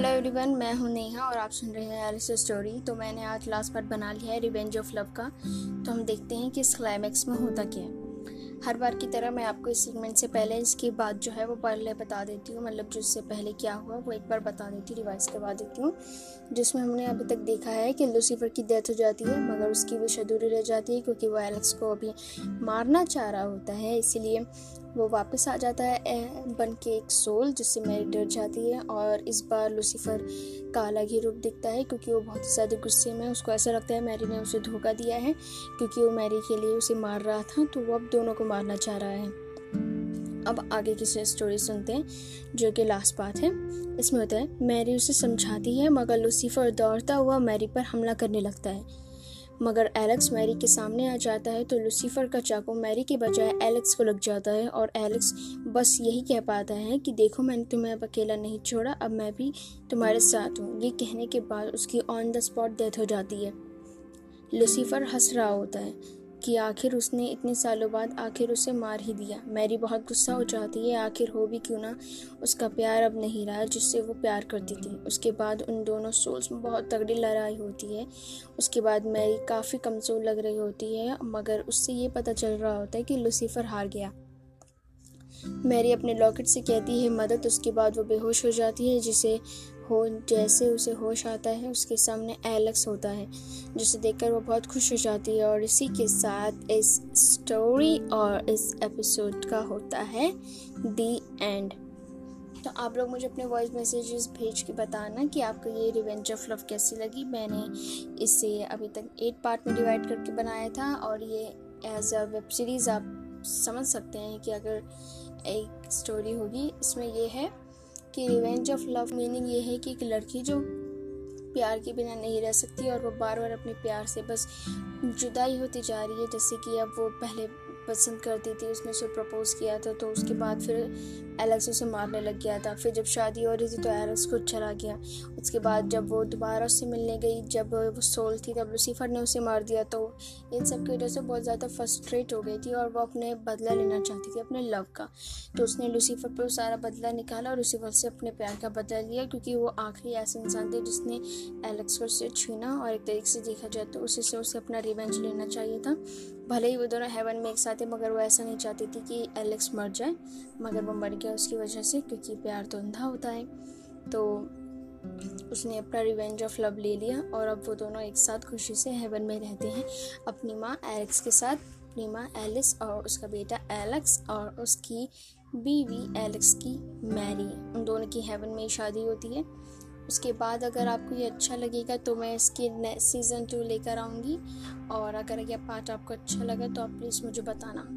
Hello everyone मैं हूँ नेहा और आप सुन रहे हैं एलिस स्टोरी तो मैंने आज लास्ट पार्ट बना लिया है रिवेंज ऑफ़ लव का। तो हम देखते हैं कि इस क्लाइमैक्स में होता क्या है। हर बार की तरह मैं आपको इस सीगमेंट से पहले इसकी बात जो है वो पहले बता देती हूँ। मतलब जो इससे पहले क्या हुआ, वो एक बार बता देती हूँ रिवाइज करवा देती हूँ। जिसमें हमने अभी तक देखा है कि लूसीफर की डेथ हो जाती है, मगर उसकी विश अधूरी रह जाती है, क्योंकि वो एलेक्स को अभी मारना चाह रहा होता है। इसीलिए वो वापस आ जाता है बन के एक सोल जिससे मैरी डर जाती है और इस बार लूसीफर का अलग ही रूप दिखता है क्योंकि वो बहुत ज़्यादा गुस्से में उसको ऐसा लगता है मैरी ने उसे धोखा दिया है क्योंकि वो मैरी के लिए उसे मार रहा था तो वो अब दोनों को मारना चाह रहा है। अब आगे की स्टोरी सुनते हैं, जो कि लास्ट पार्ट है। इसमें होता है, मैरी उसे समझाती है, मगर लूसीफर दौड़ता हुआ मैरी पर हमला करने लगता है। मगर एलेक्स मैरी के सामने आ जाता है तो लूसीफर का चाकू मैरी के बजाय एलेक्स को लग जाता है और एलेक्स बस यही कह पाता है कि देखो मैंने तुम्हें अब अकेला नहीं छोड़ा, अब मैं भी तुम्हारे साथ हूँ। ये कहने के बाद उसकी ऑन द स्पॉट डेथ हो जाती है। लूसीफर हंस रहा होता है। कि आखिर उसने इतने सालों बाद आखिर उसे मार ही दिया। मैरी बहुत गुस्सा हो जाती है। आखिर हो भी क्यों ना? उसका प्यार अब नहीं रहा जिससे वो प्यार करती थी। उसके बाद उन दोनों सोल्स में बहुत तगड़ी लड़ाई होती है। उसके बाद मैरी काफ़ी कमज़ोर लग रही होती है, मगर उससे ये पता चल रहा होता है कि लूसीफर हार गया। मैरी अपने लॉकेट से कहती है, मदद, उसके बाद वो बेहोश हो जाती है, जिसे हो, जैसे उसे होश आता है, उसके सामने एलेक्स होता है, जिसे देखकर वो बहुत खुश हो जाती है, और इसी के साथ इस स्टोरी और इस एपिसोड का होता है, दी एंड। तो आप लोग मुझे अपने वॉइस मैसेजेस भेज के बताना कि आपको ये रिवेंज ऑफ़ लव कैसी लगी। मैंने इसे अभी तक एट पार्ट में डिवाइड करके बनाया था, और ये एज अ वेब सीरीज़ आप समझ सकते हैं कि अगर एक स्टोरी होगी, इसमें ये है कि रिवेंज ऑफ़ लव मीनिंग ये है कि एक लड़की जो प्यार के बिना नहीं रह सकती और वो बार बार अपने प्यार से बस जुदाई होती जा रही है, जैसे कि अब वो पहले पसंद करती थी, उसने उसे प्रपोज किया था तो उसके बाद फिर एलेक्स उसे मारने लग गया था। फिर जब शादी हो रही थी तो एलेक्स को चला गया। उसके बाद जब वो दोबारा उससे मिलने गई, जब वो सोल थी, तब लूसीफर ने उसे मार दिया। तो इन सब की वजह से बहुत ज़्यादा फ्रस्ट्रेट हो गई थी और वो अपने बदला लेना चाहती थी, अपने लव का। तो उसने लूसीफर पर सारा बदला निकाला और लूसीफर से अपने प्यार का बदला लिया, क्योंकि वो आखिरी ऐसे इंसान थे जिसने एलेक्स को उससे छीना और एक तरीके से देखा जाए तो उसी से उसे अपना रिवेंज लेना चाहिए था। भले ही वो दोनों हेवन में एक साथ थे, मगर वो ऐसा नहीं चाहती थी कि एलेक्स मर जाए, मगर वो मर गया उसकी वजह से, क्योंकि प्यार तो अंधा होता है। तो उसने अपना रिवेंज ऑफ़ लव ले लिया, और अब वो दोनों एक साथ खुशी से हेवन में रहते हैं। अपनी माँ एलेक्स के साथ, अपनी माँ एलिस और उसका बेटा एलेक्स और उसकी बीवी एलेक्स की मैरी उन दोनों की हेवन में ही शादी होती है। उसके बाद अगर आपको ये अच्छा लगेगा तो मैं इसकी सीज़न टू लेकर आऊँगी। और अगर यह पार्ट आपको अच्छा लगा तो आप प्लीज़ मुझे बताना।